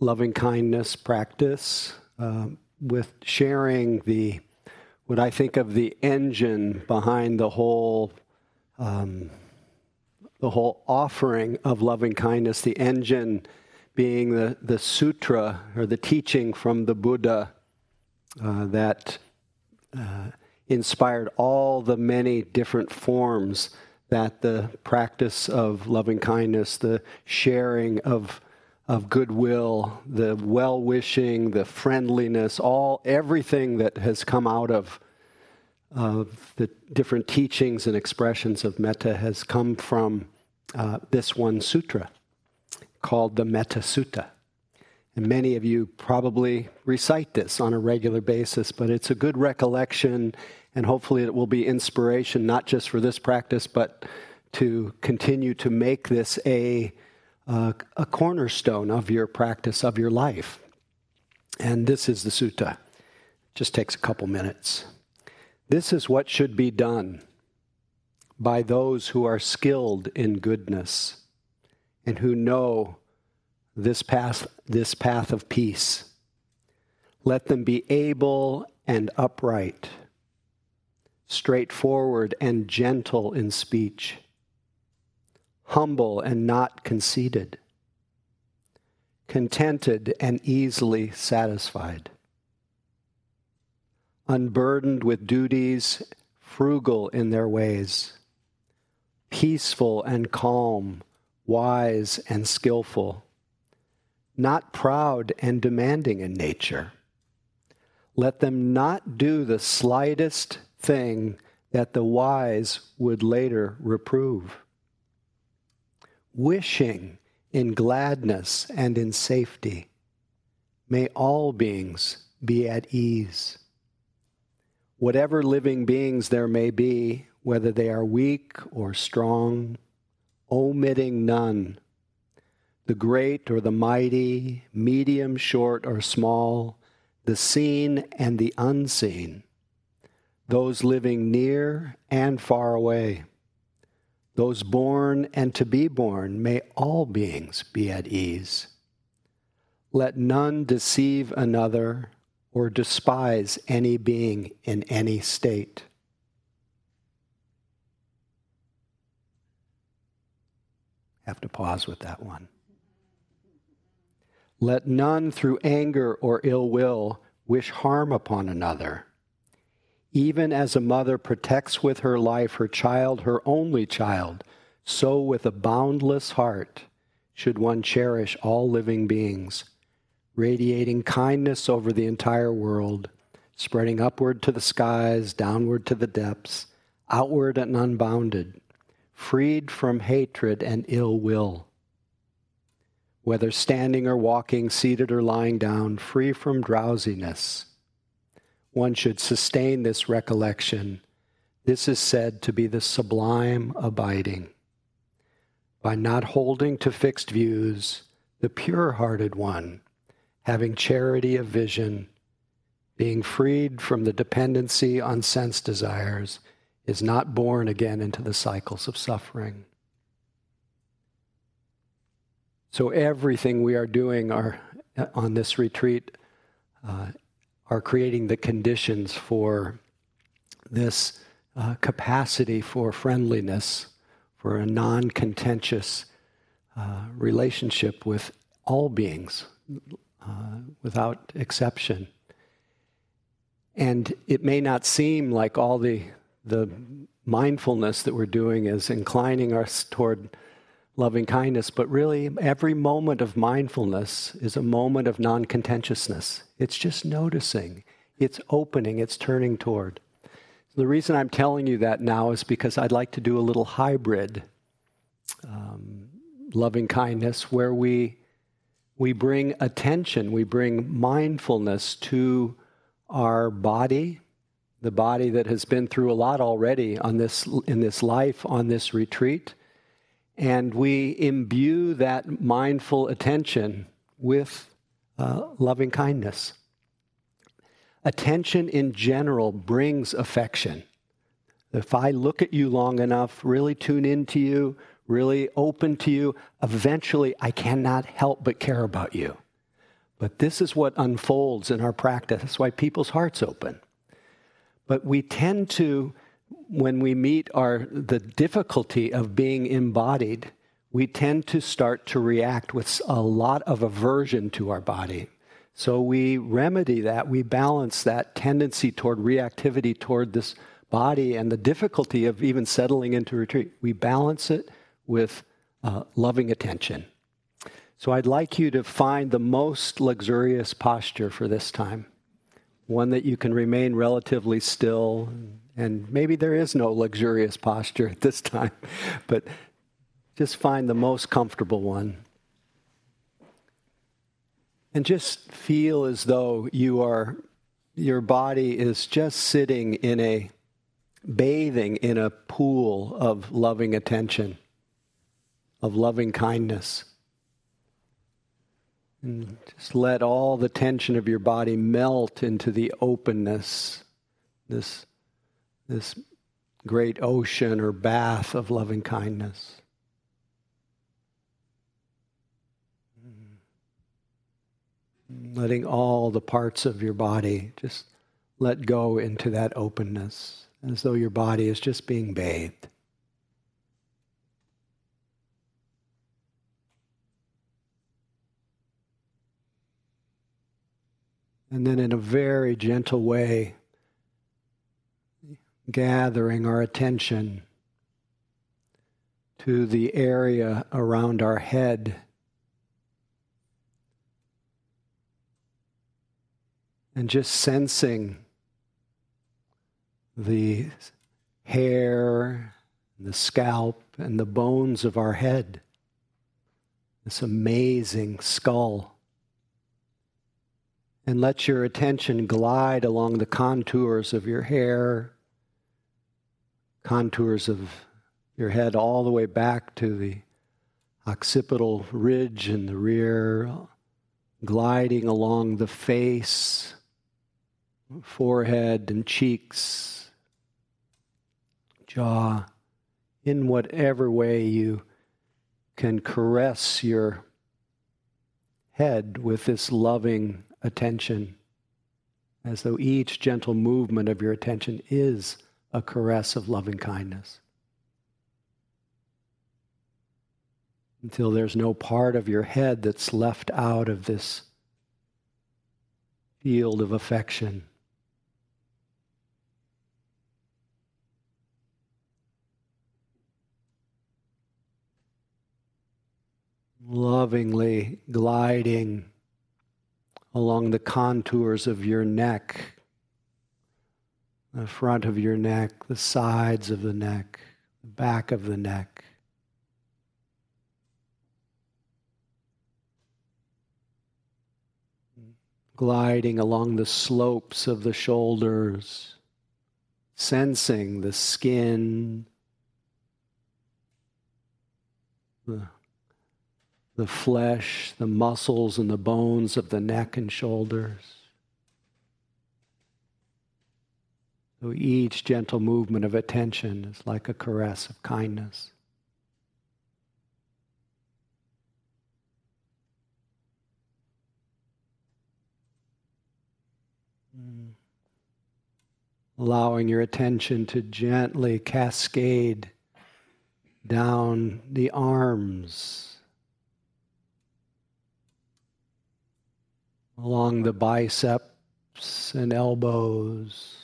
loving kindness practice uh, with sharing the what I think of the engine behind the whole um, the whole offering of loving kindness, the engine being the, the sutra or the teaching from the Buddha uh, that uh, inspired all the many different forms that the practice of loving kindness, the sharing of of goodwill, the well wishing, the friendliness, all everything that has come out of of the different teachings and expressions of metta has come from uh, this one sutra called the Metta Sutta. And many of you probably recite this on a regular basis, but it's a good recollection, and hopefully it will be inspiration, not just for this practice, but to continue to make this a, uh, a cornerstone of your practice, of your life. And this is the sutta. Just takes a couple minutes. This is what should be done by those who are skilled in goodness and who know this path, this path of peace. Let them be able and upright, straightforward and gentle in speech, humble and not conceited, contented and easily satisfied, unburdened with duties, frugal in their ways, peaceful and calm wise and skillful, not proud and demanding in nature. Let them not do the slightest thing that the wise would later reprove. Wishing in gladness and in safety, may all beings be at ease. Whatever living beings there may be, whether they are weak or strong, omitting none. The great or the mighty, medium, short, or small, the seen and the unseen, those living near and far away, those born and to be born, may all beings be at ease. Let none deceive another or despise any being in any state. Have to pause with that one. Let none through anger or ill will wish harm upon another. Even as a mother protects with her life her child, her only child, so with a boundless heart should one cherish all living beings, radiating kindness over the entire world, spreading upward to the skies, downward to the depths, outward and unbounded freed from hatred and ill will. Whether standing or walking, seated or lying down, free from drowsiness. One should sustain this recollection. This is said to be the sublime abiding. By not holding to fixed views, the pure hearted one, having charity of vision, being freed from the dependency on sense desires, is not born again into the cycles of suffering. So, everything we are doing are, on this retreat uh, are creating the conditions for this uh, capacity for friendliness, for a non contentious uh, relationship with all beings uh, without exception. And it may not seem like all the the mindfulness that we're doing is inclining us toward loving kindness, but really every moment of mindfulness is a moment of non contentiousness. It's just noticing, it's opening, it's turning toward. The reason I'm telling you that now is because I'd like to do a little hybrid um, loving kindness where we, we bring attention, we bring mindfulness to our body the body that has been through a lot already on this, in this life, on this retreat. And we imbue that mindful attention with uh, loving kindness. Attention in general brings affection. If I look at you long enough, really tune into you, really open to you, eventually I cannot help but care about you. But this is what unfolds in our practice. That's why people's hearts open. But we tend to, when we meet our the difficulty of being embodied, we tend to start to react with a lot of aversion to our body. So we remedy that, we balance that tendency toward reactivity toward this body and the difficulty of even settling into retreat. We balance it with uh, loving attention. So I'd like you to find the most luxurious posture for this time, one that you can remain relatively still. And maybe there is no luxurious posture at this time, but just find the most comfortable one. And just feel as though you are, your body is just sitting in a, bathing in a pool of loving attention, of loving kindness. And just let all the tension of your body melt into the openness, this, this great ocean or bath of loving kindness. Letting all the parts of your body just let go into that openness, as though your body is just being bathed. And then, in a very gentle way, gathering our attention to the area around our head. And just sensing the hair, the scalp, and the bones of our head. This amazing skull and let your attention glide along the contours of your hair, contours of your head, all the way back to the occipital ridge in the rear, gliding along the face, forehead, and cheeks, jaw, in whatever way you can caress your head with this loving attention, as though each gentle movement of your attention is a caress of loving kindness. Until there's no part of your head that's left out of this field of affection. Lovingly gliding along the contours of your neck, the front of your neck, the sides of the neck, the back of the neck. Gliding along the slopes of the shoulders, sensing the skin, the the flesh, the muscles, and the bones of the neck and shoulders. So each gentle movement of attention is like a caress of kindness. Allowing your attention to gently cascade down the arms along the biceps and elbows,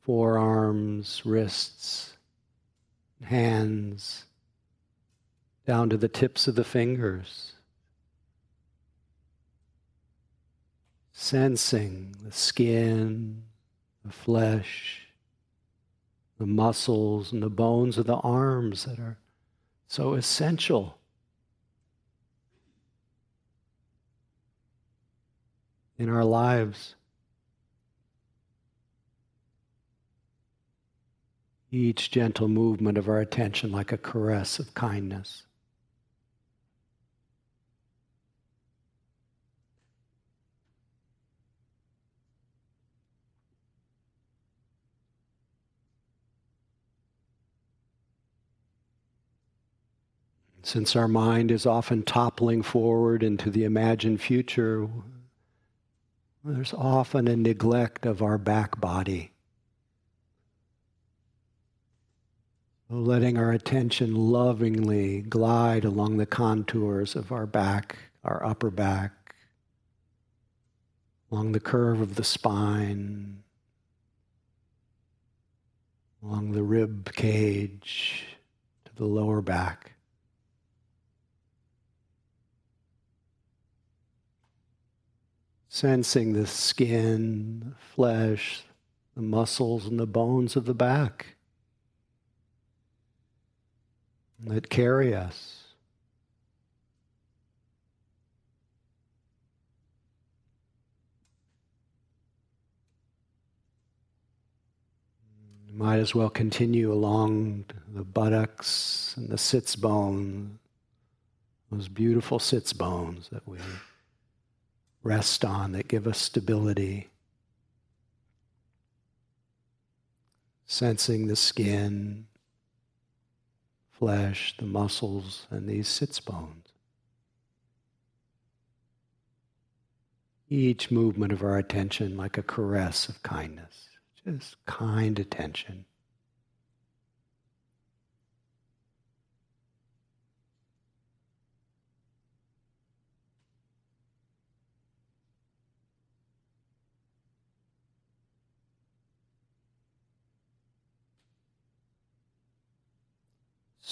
forearms, wrists, hands, down to the tips of the fingers. Sensing the skin, the flesh, the muscles, and the bones of the arms that are so essential in our lives. Each gentle movement of our attention like a caress of kindness. Since our mind is often toppling forward into the imagined future, there's often a neglect of our back body. Letting our attention lovingly glide along the contours of our back, our upper back, along the curve of the spine, along the rib cage to the lower back. Sensing the skin, the flesh, the muscles, and the bones of the back that carry us. might as well continue along the buttocks and the sits bone, those beautiful sits bones that we rest on that give us stability. Sensing the skin, flesh, the muscles, and these sits bones. Each movement of our attention like a caress of kindness. Just kind attention.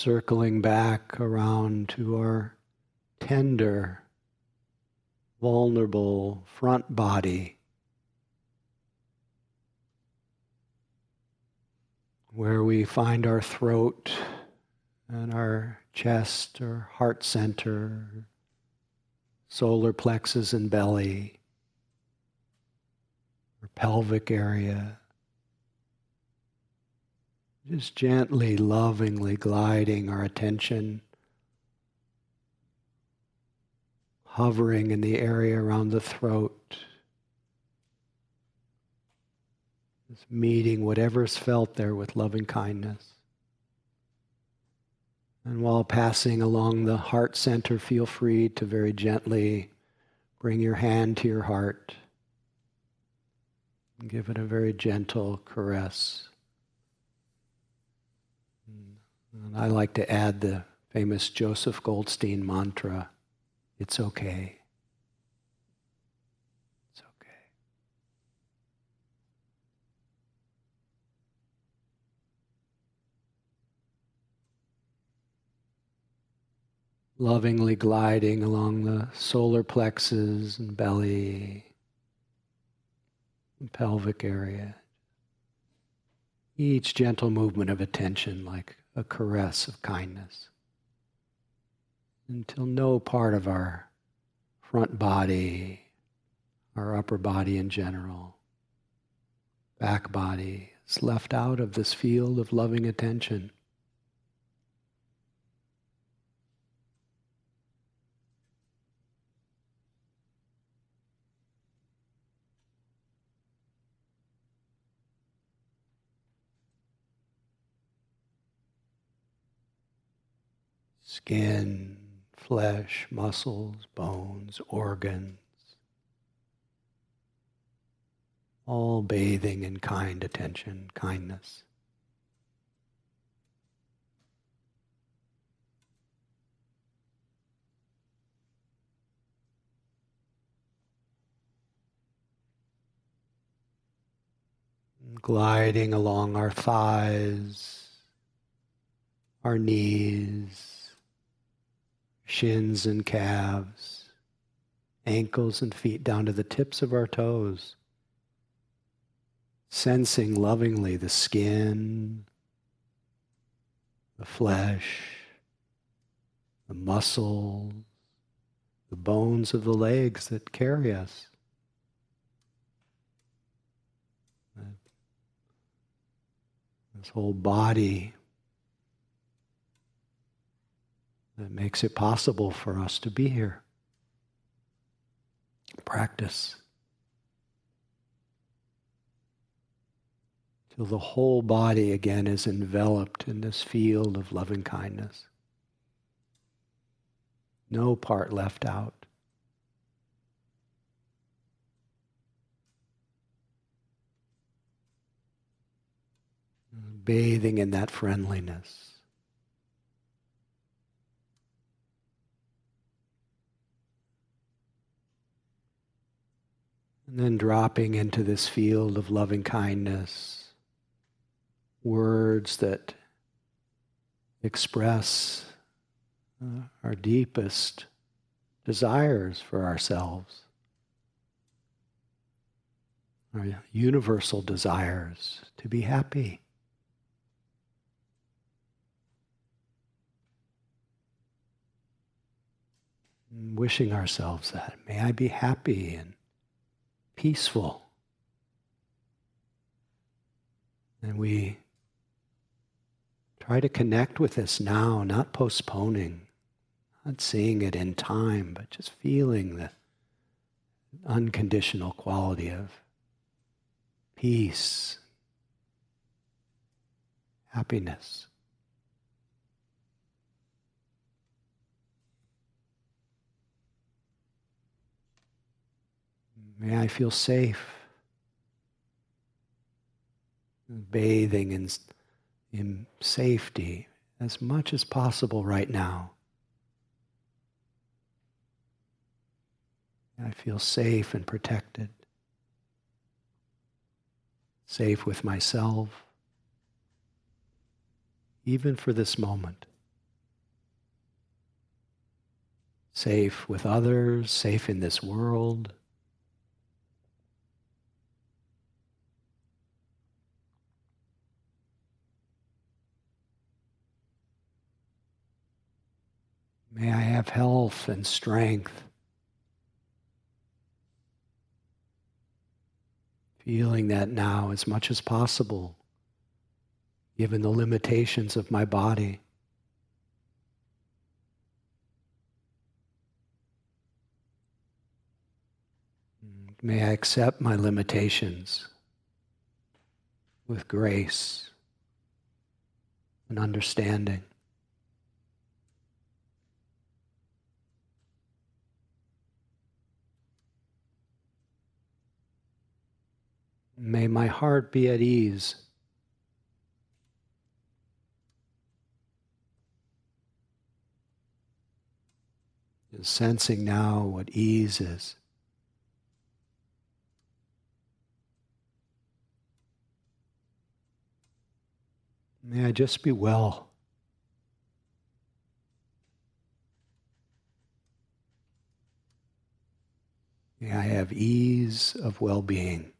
Circling back around to our tender, vulnerable front body. where we find our throat and our chest or heart center, solar plexus and belly, or pelvic area. Just gently, lovingly gliding our attention, hovering in the area around the throat. Just meeting whatever's felt there with loving kindness. And while passing along the heart center, feel free to very gently bring your hand to your heart and give it a very gentle caress. And I like to add the famous Joseph Goldstein mantra it's okay. It's okay. Lovingly gliding along the solar plexus and belly and pelvic area. Each gentle movement of attention like a caress of kindness until no part of our front body, our upper body in general, back body is left out of this field of loving attention. Skin, flesh, muscles, bones, organs, all bathing in kind attention, kindness. gliding along our thighs, our knees, shins and calves, ankles and feet down to the tips of our toes, sensing lovingly the skin, the flesh, the muscles, the bones of the legs that carry us. This whole body that makes it possible for us to be here. Practice. Till the whole body again is enveloped in this field of loving kindness. no part left out. Bathing in that friendliness. And then dropping into this field of loving kindness, words that express uh, our deepest desires for ourselves, our universal desires to be happy. Wishing ourselves that. May I be happy and peaceful. And we try to connect with this now, not postponing. Not seeing it in time, but just feeling the unconditional quality of peace, happiness. May I feel safe, bathing in, in safety as much as possible right now. I feel safe and protected, safe with myself, even for this moment. Safe with others, safe in this world. May I have health and strength. Feeling that now as much as possible, given the limitations of my body. May I accept my limitations with grace and understanding. May my heart be at ease. Sensing now what ease is. May I just be well. May I have ease of well being.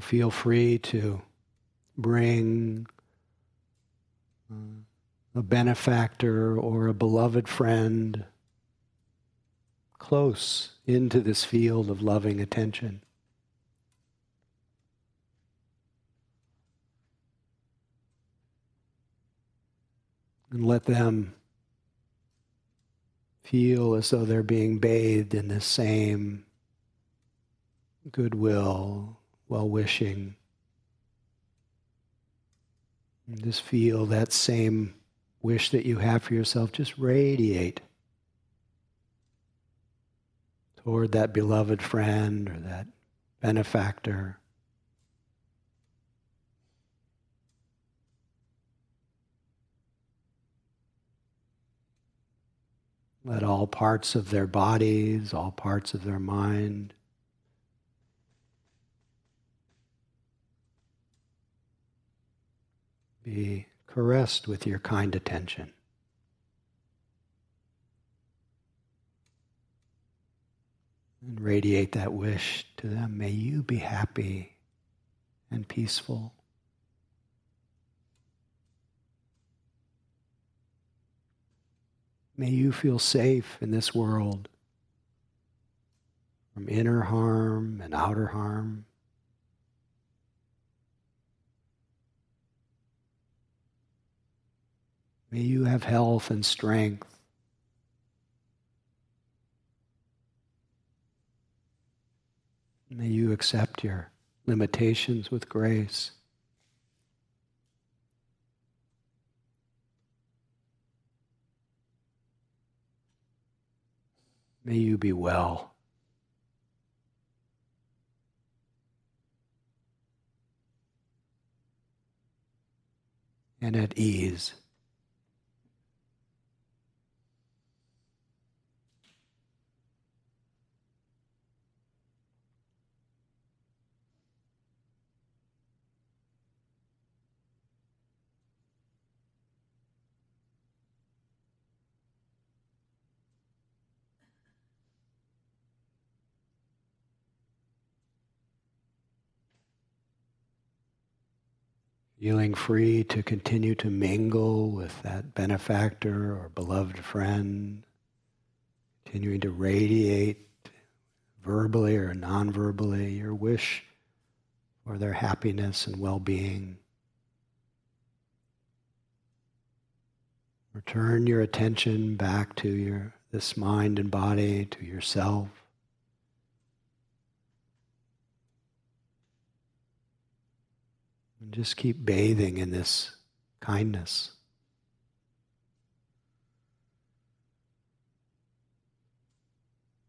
Feel free to bring uh, a benefactor or a beloved friend close into this field of loving attention. And let them feel as though they're being bathed in the same goodwill, well wishing. Just feel that same wish that you have for yourself just radiate toward that beloved friend or that benefactor. Let all parts of their bodies, all parts of their mind, be caressed with your kind attention. And radiate that wish to them. May you be happy and peaceful. May you feel safe in this world from inner harm and outer harm. May you have health and strength. May you accept your limitations with grace. May you be well. And at ease. Feeling free to continue to mingle with that benefactor or beloved friend, continuing to radiate verbally or non-verbally your wish for their happiness and well-being. Return your attention back to your this mind and body, to yourself. And just keep bathing in this kindness.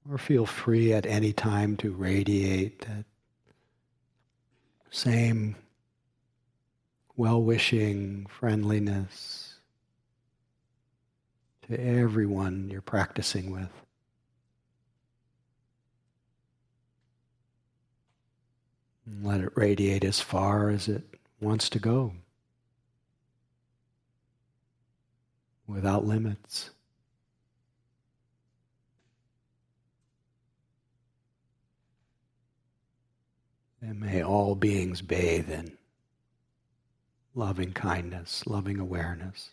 Or feel free at any time to radiate that same well wishing friendliness to everyone you're practicing with. And let it radiate as far as it wants to go without limits. And may all beings bathe in loving kindness, loving awareness.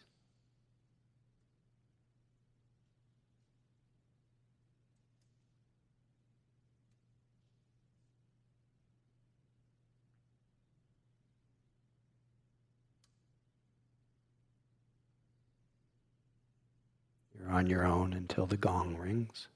On your own until the gong rings.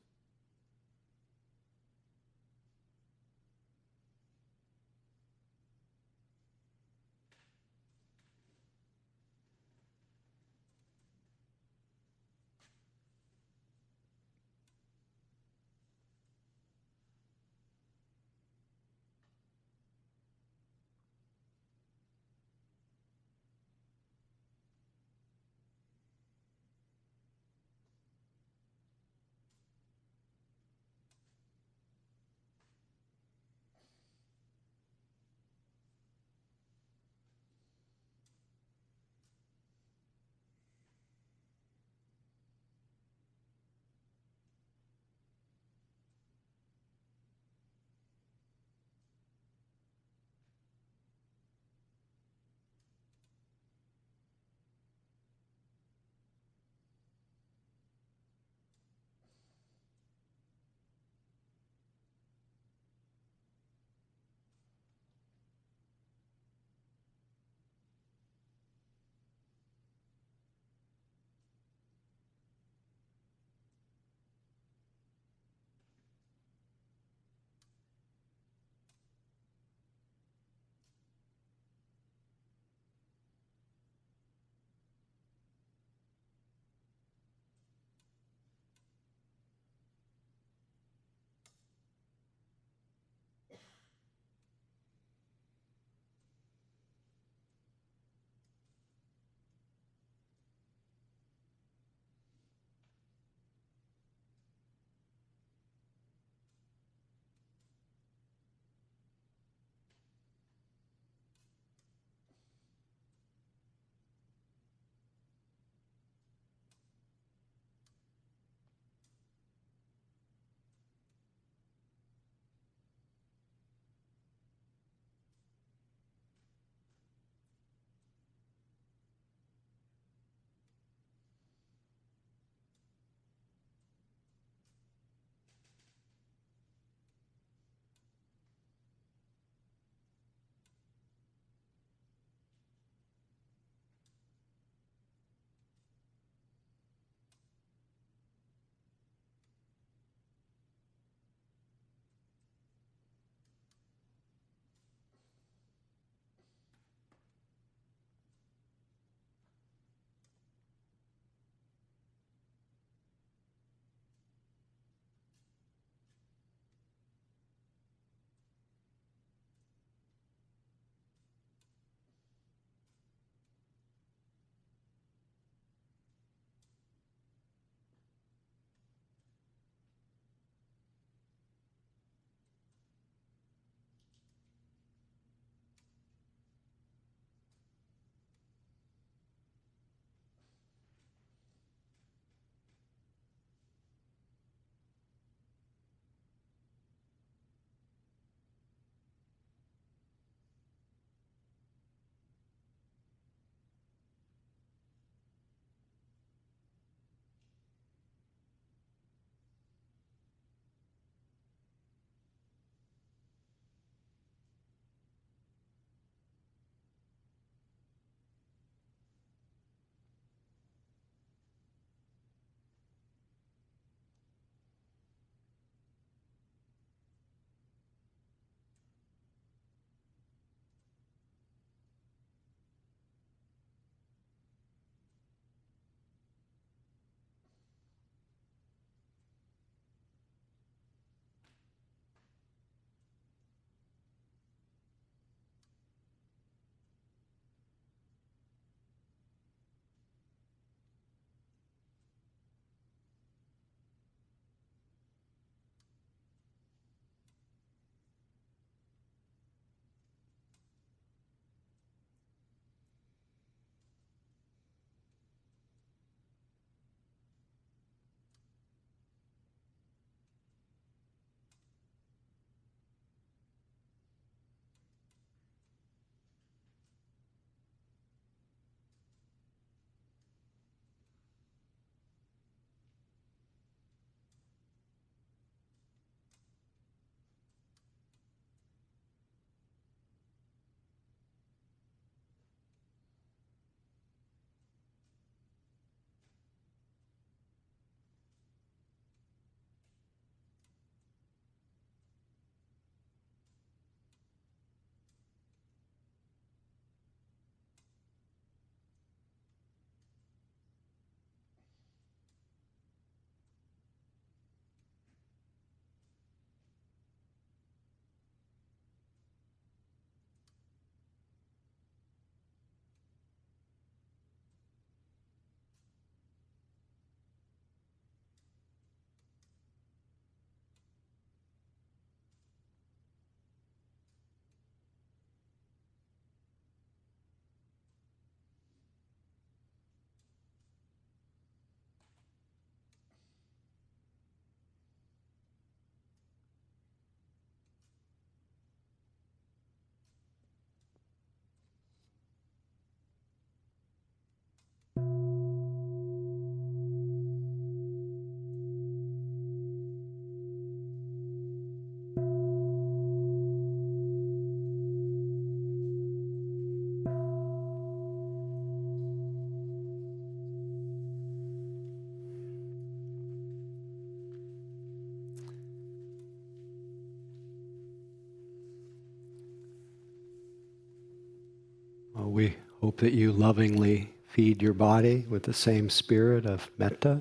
Hope that you lovingly feed your body with the same spirit of metta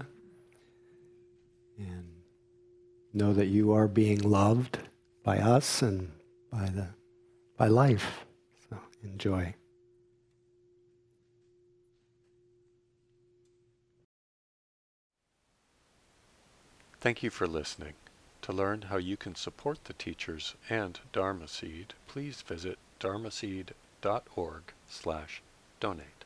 and know that you are being loved by us and by the by life. So enjoy. Thank you for listening. To learn how you can support the teachers and Dharma Seed, please visit dharmaseed.org slash donate.